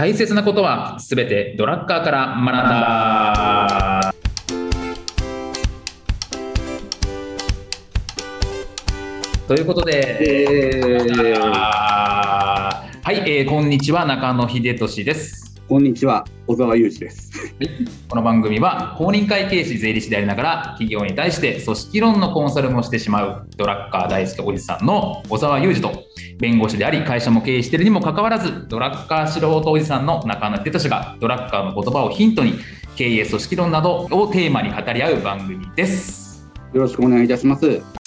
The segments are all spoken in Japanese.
大切なことはすべてドラッカーから学んだ。ということで、はい、えーこんにちは中野秀俊です。こんにちは、小沢裕二です。この番組は公認会計士税理士でありながら企業に対して組織論のコンサルもしてしまうドラッカー大好きおじさんの小沢裕二と弁護士であり会社も経営しているにもかかわらずドラッカー素人おじさんの中野秀俊がドラッカーの言葉をヒントに経営組織論などをテーマに語り合う番組です。よろしくお願いいたします。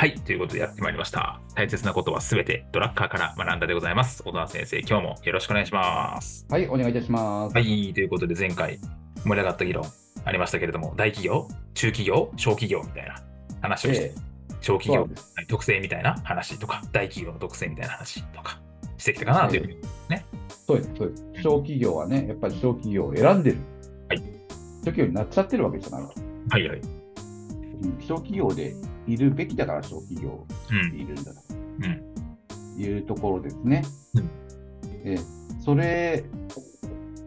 はい、ということでやってまいりました。大切なことはすべてドラッカーから学んだでございます。小沢先生、今日もよろしくお願いします。はい、お願いいたします。はい、ということで前回盛り上がった議論ありましたけれども、大企業、中企業、小企業みたいな話をして、え小企業特性みたいな話とか、大企業の特性みたいな話とかしてきたかなというふうに。そうです、そうです。小企業はね、やっぱり小企業を選んでる。はい。小企業になっちゃってるわけじゃないと。はいはい。うん小企業でいるべきだから小企業いるんだうんというところですね。うんえそれ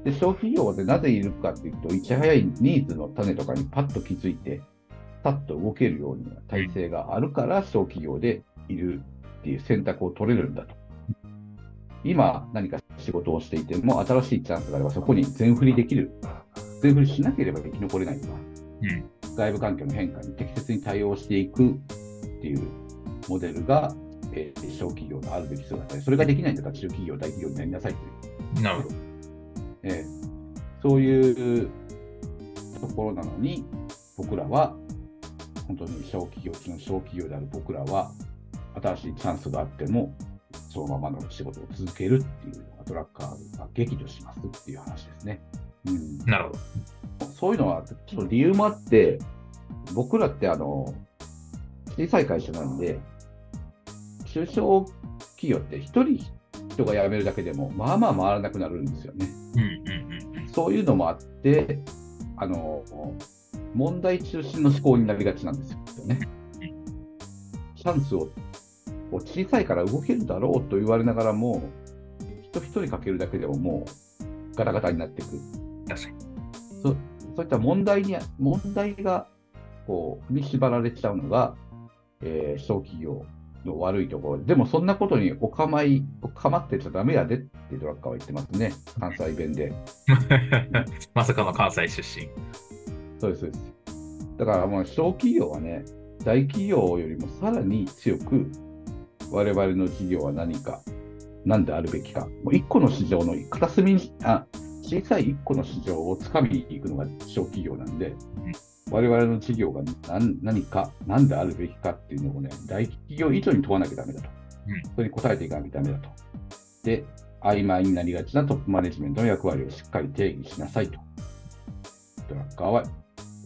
で、小企業でなぜいるかっていうと、いち早いニーズの種とかにパッと気づいて、パッと動けるような体制があるから、小企業でいるっていう選択を取れるんだと。今、何か仕事をしていても、新しいチャンスがあれば、そこに全振りできる。全振りしなければ生き残れないとか、うん外部環境の変化に適切に対応していくっていうモデルが、えー小企業のあるべき姿で、それができないんだったら中企業、大企業になりなさいという。なるほど。えーそういうところなのに、僕らは、本当に小企業中の小企業である僕らは、新しいチャンスがあっても、そのままの仕事を続けるっていうのがドラッカーが激怒しますっていう話ですね。うん、なるほど。そういうのは、ちょっと理由もあって、僕らってあの、小さい会社なんで、中小企業って一人人が辞めるだけでも、まあまあ回らなくなるんですよね。うんうんうんそういうのもあって、あの、問題中心の思考になりがちなんですよね。チャンスを、小さいから動けるだろうと言われながらも、人一人かけるだけでももうガタガタになっていく。うん。確かに。そそういった問題に、問題が、こう、踏み縛られちゃうのが、えー小企業の悪いところで、でもそんなことにお構い、お構ってちゃダメやでってドラッカーは言ってますね。関西弁で。まさかの関西出身。そうです、そうです。だからもう小企業はね、大企業よりもさらに強く、我々の企業は何か、何であるべきか、もう一個の市場の片隅に、あ小さい一個の市場をつかみに行くのが小企業なんで、我々の事業が何何か、何であるべきかっていうのをね、大企業以上に問わなきゃダメだと。うんそれに答えていかなきゃダメだと。で、曖昧になりがちなトップマネジメントの役割をしっかり定義しなさいと。ドラッカーは、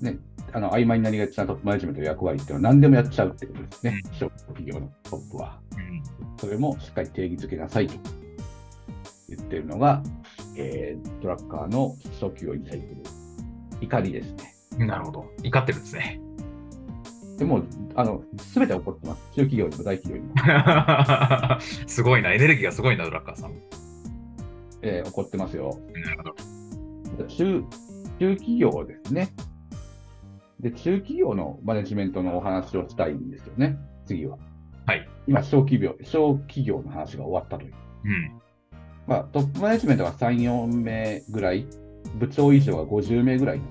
ね、あの曖昧になりがちなトップマネジメントの役割っていうのは何でもやっちゃうってことですね。小企業のトップは。うんそれもしっかり定義づけなさいと言ってるのが、えードラッカーの小企業に対する怒りですね。なるほど。怒ってるんですね。でも、あの、すべて起こってます。中企業にも大企業にも。すごいな。エネルギーがすごいな、ドラッカーさん。えー起こってますよ。なるほど。中、中企業ですね。で、中企業のマネジメントのお話をしたいんですよね。次は。はい。今、小企業、小企業の話が終わったという。うん。まあ、トップマネジメントが3、4名ぐらい、部長以上が50名ぐらいの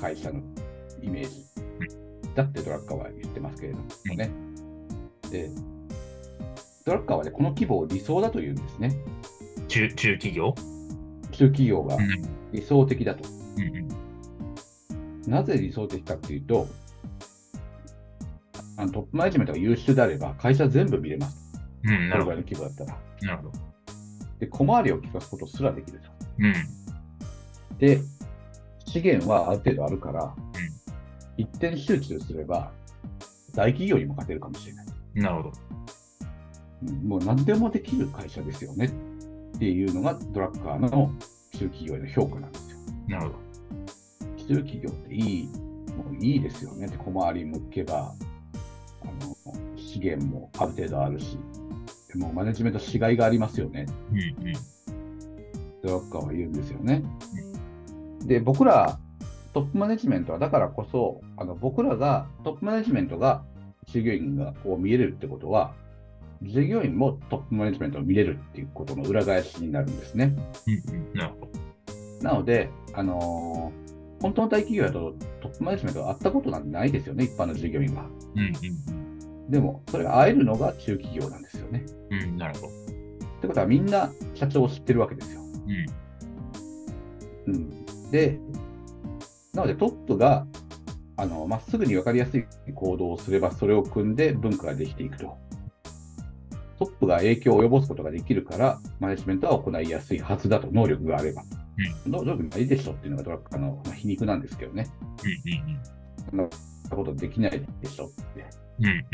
会社のイメージだってドラッカーは言ってますけれどもね。で、ドラッカーはね、この規模を理想だと言うんですね。中、中企業？中企業がうん。理想的だと。うんなぜ理想的かっていうと、あのトップマネジメントが優秀であれば、会社全部見れます。うん。うん。なるほこれぐらいの規模だったら。ど。なるほど。で、小回りを利かすことすらできると。うん。で、資源はある程度あるから、一点集中すれば、大企業にも勝てるかもしれない。なるほど。うんもう何でもできる会社ですよねっていうのがドラッカーの中企業への評価なんですよ。なるほど。中企業っていいもいいですよね。小回り向けば、あの資源もある程度あるし、でもマネジメントしがいがありますよね。うんうん。ドラッカーは言うんですよね。で、僕らトップマネジメントはだからこそ、あの僕らがトップマネジメントが従業員がこう見えるってことは、従業員もトップマネジメントを見れるっていうことの裏返しになるんですね。うんうん。なるほど。なので、あのー本当の大企業だとトップマネジメントがあったことなんてないですよね、一般の従業員は。うんうんでも、それが会えるのが中企業なんですよね。うん。うん、なるほど。ってことは、みんな社長を知ってるわけですよ。うん。うん、で、なのでトップがあのまっすぐに分かりやすい行動をすれば、それを組んで文化ができていくと。トップが影響を及ぼすことができるから、マネジメントは行いやすいはずだと、能力があれば。能力ないでしょっていうのがドラッカーのまあ皮肉なんですけどね。うんうんそんなことできないでしょって。うん。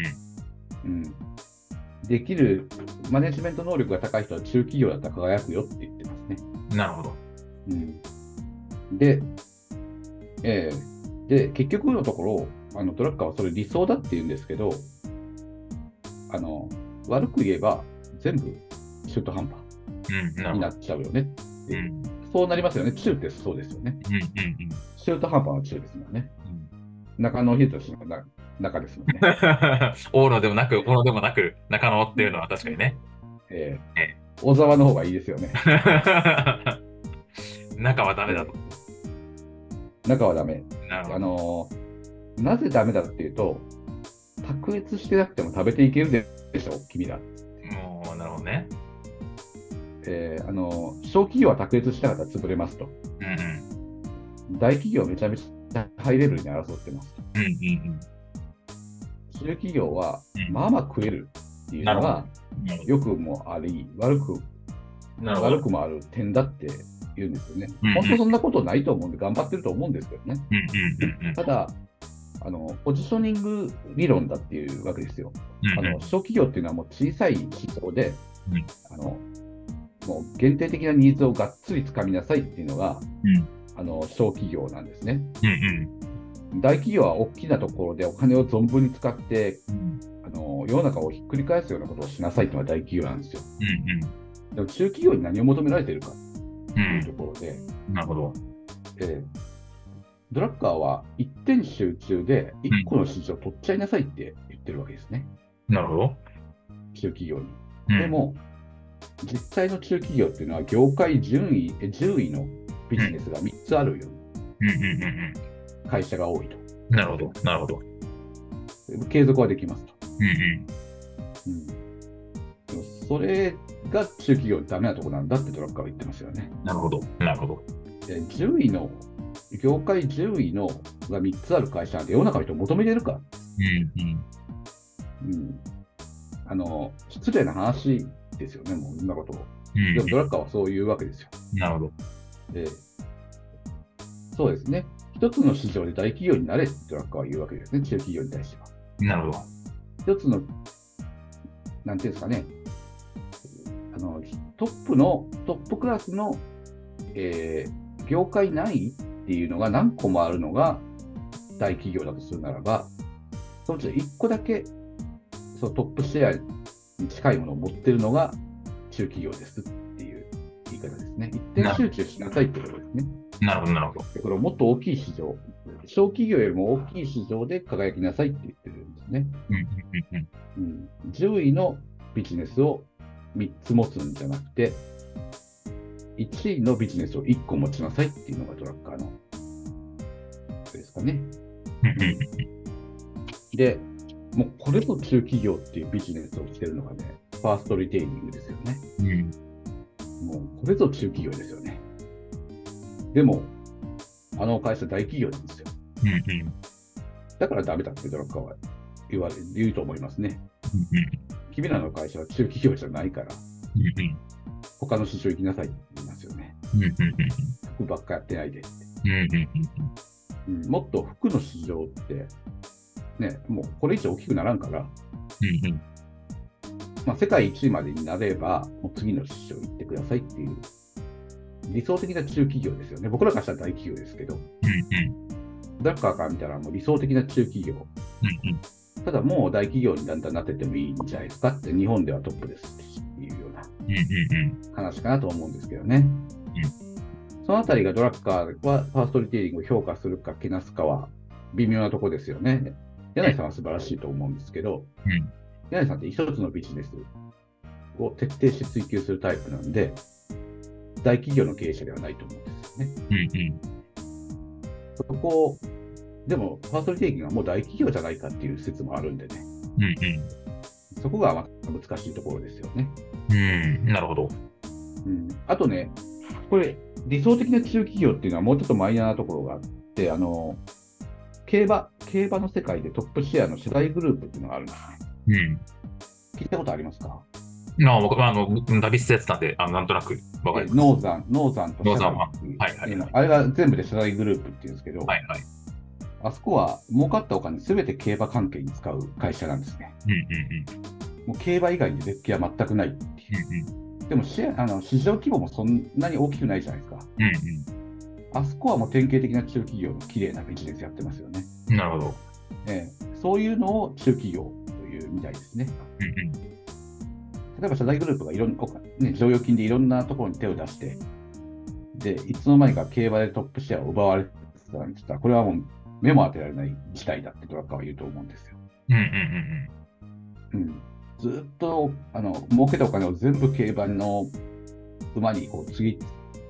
うんうん、できる、マネジメント能力が高い人は中企業だったら輝くよって言ってますね。うん。なるほど。うん、で、えーで、結局のところ、あのドラッカーはそれ理想だって言うんですけど、あの悪く言えば全部中途半端。になっちゃうよね。うんそうなりますよね。中ってそうですよね。うんうん中途半端の中ですもんね。うん。中野秀俊のな中ですもんね。大野でもなく、小野でもなく、中野っていうのは確かにね。ええー小沢の方がいいですよね。中はダメだと。中はダメ。あなるほど。のーなぜダメだっていうと、卓越してなくても食べていけるでしょ、君ら。もう、なるほどね。えーあのー小企業は卓越したかったら潰れますと。うんうん。大企業はめちゃめちゃハイレベルに争ってますと。うんうん中企業はうんまあまあ食えるっていうのがうん。なるほ良くもあり、悪く。悪くもある点だって言うんですよね。本当そんなことないと思うんで頑張ってると思うんですけどね。ただ、あのポジショニング理論だっていうわけですよ。あの小企業っていうのはもう小さい市場で、うんあのもう限定的なニーズをがっつりつかみなさいっていうのが、うんあの小企業なんですね。うん大企業は大きなところでお金を存分に使ってうんあの世の中をひっくり返すようなことをしなさいっていうのが大企業なんですよ。うんでも中企業に何を求められているかうんというところで、うん。なるほど。えードラッカーは一点集中で1個の市場を取っちゃいなさいって言ってるわけですね、なるほど。中企業に。うんで、も、実際の中企業っていうのは、業界順位、え10位のビジネスが3つあるよ、うんうんうん会社が多いと。うん。なるほど。なるほど。継続はできますと。うんうん、でもそれが中企業のダメなところなんだってドラッカーは言ってますよね。うん。なるほど。なるほど。で10位の、業界10位のが3つある会社なんて世の中の人求めれるか、うんうん。うん、あの失礼な話ですよね、もうそんなことを。うんでもドラッカーはそういうわけですよ。なるほど。でそうですね。一つの市場で大企業になれってドラッカーは言うわけですね、中企業に対しては。なるほど。一つの、なんていうんですかね、あのトップの、トップクラスの、えー業界内っていうのが何個もあるのが大企業だとするならば、そのうち1個だけそのトップシェアに近いものを持ってるのが中企業ですっていう言い方ですね。一点集中しなさいってことですね。なるほど。なるほど。でこれをもっと大きい市場、小企業よりも大きい市場で輝きなさいって言ってるんですね。うんうんうんうん、10位のビジネスを3つ持つんじゃなくて、1位のビジネスを1個持ちなさいっていうのがドラッカーの、ですかね。で、もうこれぞ中企業っていうビジネスをしてるのがね、ファーストリテイリングですよね。うん。もうこれぞ中企業ですよね。でも、あの会社大企業なんですよ。うんうんだからダメだってドラッカーは言われ言うと思いますね。うん君らの会社は中企業じゃないから、うん他の市場行きなさいって言いますよね。うんうん服ばっかやってないでって。うんうんうん、もっと服の市場って、ね、もうこれ以上大きくならんから、うんうんまあ、世界一位までになれば、もう次の市場行ってくださいっていう、理想的な中企業ですよね。僕らからしたら大企業ですけど、うんドラッカーから見たらもう理想的な中企業。うんうんただもう大企業にだんだんなってってもいいんじゃないですかって、日本ではトップですっていうような話かなと思うんですけどね。そのあたりがドラッカーはファーストリテイリングを評価するかけなすかは微妙なとこですよね。柳井さんは素晴らしいと思うんですけど、うん柳井さんって一つのビジネスを徹底して追求するタイプなんで、大企業の経営者ではないと思うんですよね。うんうんそこを、でも、ファーストリテイリングはもう大企業じゃないかっていう説もあるんでね、うんそこがまた難しいところですよね。うんうんなるほど。うん、あとね、これ、理想的な中企業っていうのはもうちょっとマイナーなところがあって、あの、競馬、競馬の世界でトップシェアの世代グループっていうのがあるんですね。うん。聞いたことありますか？まあ、僕はあの、旅スやってたんで、あのなんとなくわかります。ノーザン、ノーザンとノーザンはいうはいはいはいあれが全部で世代グループっていうんですけど、はいはい。あそこは儲かったお金すべて競馬関係に使う会社なんですね。うんうんもう競馬以外に絶景は全くないっていう。うん。うんでもシェアあの市場規模もそんなに大きくないじゃないですか。うん。うんあそこはもう典型的な中企業の綺麗なビジネスやってますよね。うん。なるほど。ええそういうのを中企業というみたいですね。うんうん。例えば社大グループがいろんな、ね、剰余金でいろんなところに手を出して、で、いつの間にか競馬でトップシェアを奪われてたんですが、これはもう目も当てられない事態だってドラッカーは言うと思うんですよ。うんうんうんうん、ずっとあの儲けたお金を全部競馬の馬にこうつぎ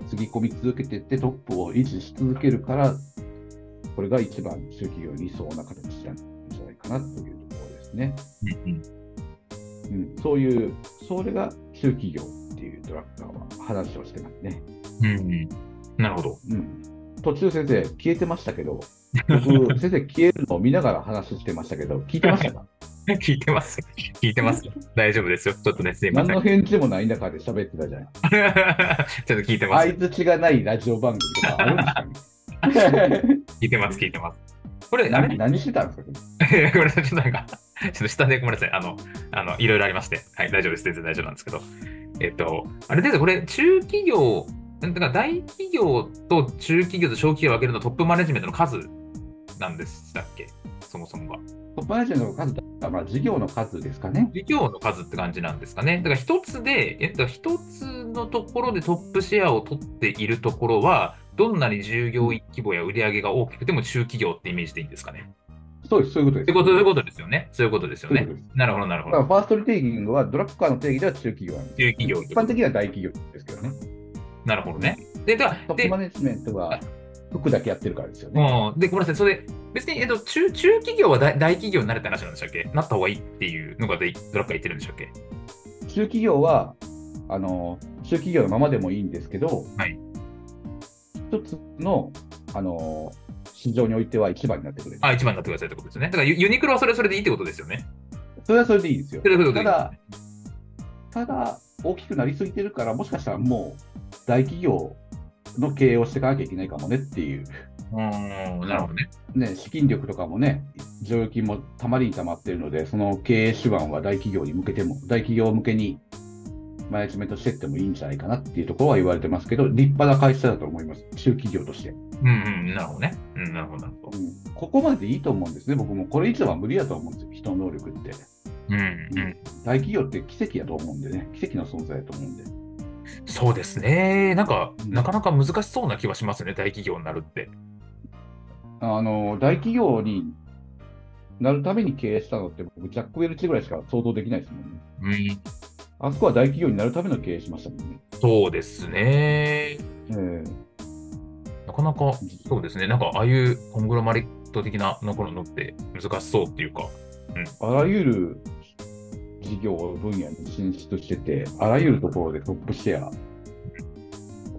つぎ込み続けていってトップを維持し続けるから、これが一番中企業に理想な形なんじゃないかなというところですね。うん。うんうん、そういう、それが中企業っていうドラッカーは話をしてますね。うん。なるほど。うん、途中先生、消えてましたけど、僕、先生消えるのを見ながら話してましたけど、聞いてましたか？聞いてます。聞いてます。大丈夫ですよ。ちょっとね、すいません。何の返事もない中で喋ってたじゃない ちょっと聞いてます。相づちがないラジオ番組とかあるんですかね？聞いてます、聞いてます。これ、あれ？何何してたんですか？ごめんなさい、ちょっとなんか、ちょっと下でごめんなさい。あの、あの、いろいろありまして。はい、大丈夫です。全然大丈夫なんですけど。えっと、あれですよこれ、中企業、だから大企業と中企業と小企業を分けるのトップマネジメントの数なんでしたっけ？そもそもが。トップマネージメントの数だまあ、事業の数ですかね。事業の数って感じなんですかね。だから一つで、えだから一つのところでトップシェアを取っているところは、どんなに従業員規模や売り上げが大きくても中企業ってイメージでいいんですかね。そうです、そういうことです。そういうことですよね。そういうことですよね。なるほど、なるほど。ファーストリテイリングはドラッカーの定義では中企業なんです。中企業一般的には大企業ですけどね。なるほどね。で、ではでトップマネジメントは服だけやってるからですよね。うん、で、ごめんなさい、それ、別に、えっと、中中企業は大大企業になれって話なんでしたっけ？なった方がいいっていうのがでドラッカー言ってるんでしたっけ？中企業は、あの、中企業のままでもいいんですけど、はい一つの、あの、市場においては一番になってくれる。あ、一番になってくださいってことですよね。だからユユニクロはそれそれでいいってことですよね。それはそれでいいですよそ。れはそれでいいただ、ただ、大きくなりすぎてるから、もしかしたらもう大企業の経営をしていかなきゃいけないかもねっていう、うーん、なるほどね。ね、資金力とかもね、剰余金もたまりにたまっているので、その経営手腕は大企業に向けても、大企業向けにマネジメントしていってもいいんじゃないかなっていうところは言われてますけど、立派な会社だと思います、中企業として。うんうん、なるほどね。うん、なるほど、なるほど。うん、ここまででいいと思うんですね、僕も。これ以上は無理だと思うんですよ、人の能力って。うん、うん。大企業って奇跡やと思うんでね、奇跡の存在だと思うんで。そうですね。なんか、うんなかなか難しそうな気はしますね、大企業になるって。あの大企業になるために経営したのって、僕、ジャック・ウェルチぐらいしか想像できないですもんね。うん、あそこは大企業になるための経営しましたもんね。そうですね。ええなかなか、そうですね。なんか、ああいうコングロマリット的なののって難しそうっていうか。あらゆる事業分野に進出してて、あらゆるところでトップシェア。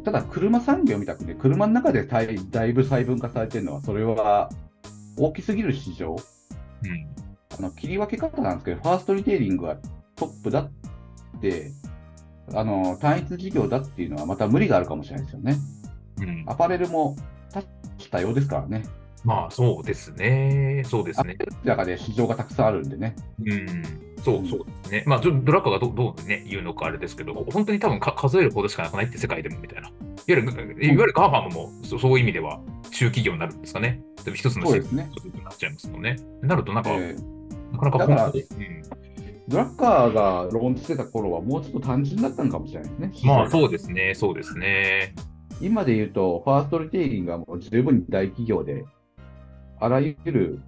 ただ、車産業みたくね、車の中でだいだいぶ細分化されてるのは、それは大きすぎる市場。うん。あの切り分け方なんですけど、ファーストリテイリングがトップだって、あの単一事業だっていうのはまた無理があるかもしれないですよね。うん。アパレルも多種多様ですからね。まあそうですね。そうですね。だからね、市場がたくさんあるんでね。うん。そうそうですね。まあ、ドラッカーがどどうね、言うのかあれですけど、本当に多分か数えるほどしかなくないって世界でもみたいな。いわゆる、いわゆる GAFAM もそそういう意味では中企業になるんですかね。でも一つのそうですね一つになっちゃいますもんね。なるとなんか、えーなかなか本当にドラッカーがローンチしてた頃はもうちょっと単純だったのかもしれないですね。うん、まあそうですね、そうですね。今で言うと、ファーストリテイリングはもう十分に大企業で、あらゆる、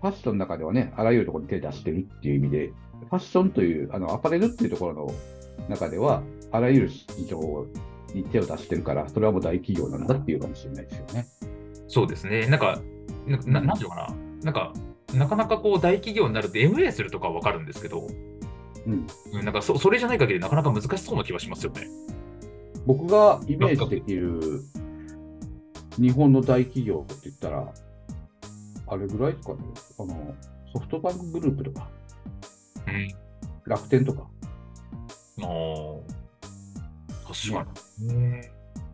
ファッションの中ではね、あらゆるところに手出してるっていう意味で、ファッションという、あのアパレルっていうところの中では、あらゆる市場に手を出してるから、それはもう大企業なんだっていうかもしれないですよね。そうですね。なんか、なななんていうのかな。なんか、なかなかこう大企業になると MA するとかはわかるんですけど、うん、うんなんかそそれじゃない限りなかなか難しそうな気はしますよね。僕がイメージできる日本の大企業って言ったら、あれぐらいですかね、あのソフトバンクグループとか、うん。楽天とか、あー確かに。ね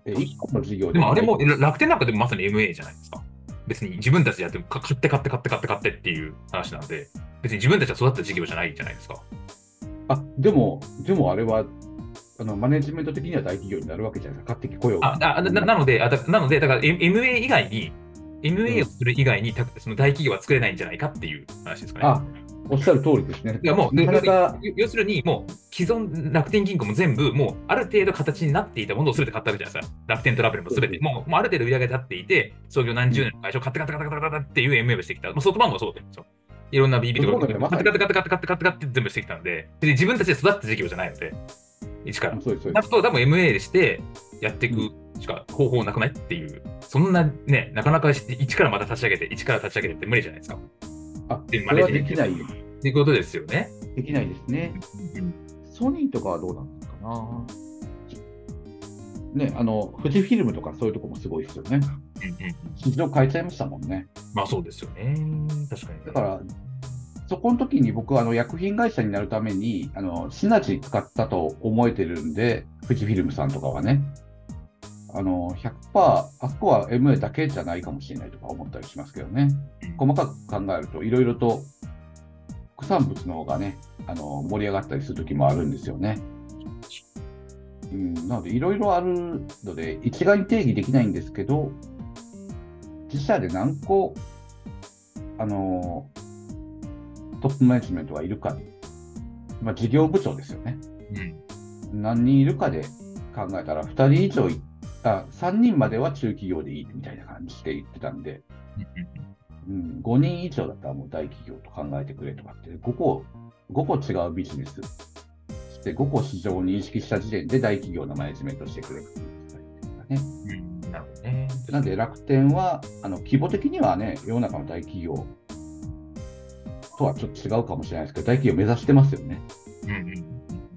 え1個の事業ででもあれもえ楽天なんかでもまさに MA じゃないですか。別に自分たちでやってもか買って買って買って買って買ってっていう話なんで、別に自分たちが育った事業じゃないじゃないですか。あでも、でもあれはあのマネジメント的には大企業になるわけじゃないですか、勝手に雇用ああななので、あだなので、だから MA 以外に、MA をする以外に、たその大企業は作れないんじゃないかっていう話ですかね。あおっしゃる通りですね。いやもう、なかなか、要要するに、もう既存楽天銀行も全部、もうある程度形になっていたものを全て買ったわけじゃないですか。楽天トラベルも全て、もうもうある程度売り上げ立っていて、創業何十年の会社を買って買って買って買って買ってっていう MA をしてきた。もうソフトバンクもそうですよ。いろんな BB とか買って買って買って買って買って買って全部してきたんで、で自分たちで育った事業じゃないので、一から。そうです、そうです。なると、多分 MA でしてやっていくしか方法なくないっていう、そんなね、なかなか一からまた立ち上げて、一から立ち上げてって無理じゃないですか。あでそれはできない、っていうことですよね。できないですね。ソニーとかはどうなんですかな。ね、あの、富士フィルムとかそういうとこもすごいですよね。うんうん市場変えちゃいましたもんね。まあそうですよね。確かに。だから、そこの時に僕はあの薬品会社になるために、あの、シナジー使ったと思えてるんで、富士フィルムさんとかはね、あの、100%、あそこは MA だけじゃないかもしれないとか思ったりしますけどね。細かく考えると、いろいろと副産物の方がね、あの、盛り上がったりする時もあるんですよね。うん、なので、いろいろあるので、一概に定義できないんですけど、自社で何個、あの、トップマネジメントがいるか、まあ、事業部長ですよね。うん何人いるかで考えたら、2人以上いあ、3人までは中企業でいいみたいな感じで言ってたんで、うん、5人以上だったらもう大企業と考えてくれとかって、5個、5個違うビジネスして、5個市場を認識した時点で大企業のマネジメントしてくれるね。うんなるほどね。なんで楽天は、あの規模的にはね、世の中の大企業とはちょっと違うかもしれないですけど、大企業目指してますよね。うんうん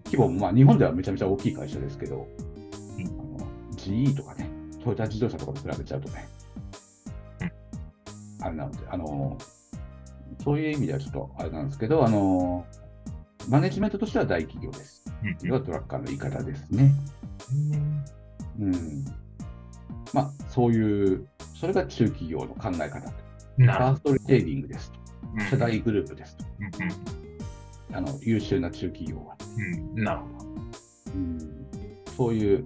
規模も、まあ、日本ではめちゃめちゃ大きい会社ですけど、うんあの GE とかね、トヨタ自動車とかと比べちゃうとね、あれなので、あの、そういう意味ではちょっとあれなんですけど、あの、マネジメントとしては大企業です。うんこれがドラッカーの言い方ですね。うん。まあ、そういう、それが中企業の考え方ファーストリテイリングですと。ど。世代グループですと。うんあの優秀な中企業は。うんうんなるほど。うんそういう、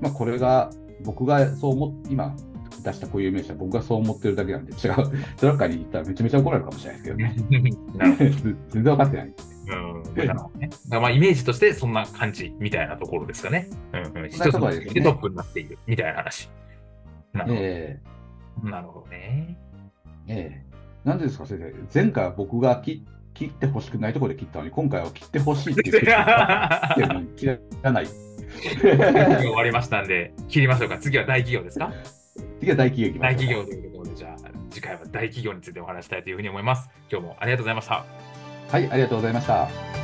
まあ、これが僕がそう思っ今出したこういう名詞は僕がそう思ってるだけなんで違う。ドラッカーに言ったらめちゃめちゃ怒られるかもしれないですけどね。なるほど。全然分かってない。うんなるほどね。だからまあイメージとしてそんな感じみたいなところですかね。うんうん、一つのトップになっているみたいな話。なるほど。えなるほどね。えええなんでですか、先生？前回は僕が切切ってほしくないところで切ったのに、今回は切ってほしいって言 ってる切らない。終わりましたんで、切りましょうか。次は大企業ですか？次は大企業いきま大しょう企業というところで、じゃあ次回は大企業についてお話したいというふうに思います。今日もありがとうございました。はい、ありがとうございました。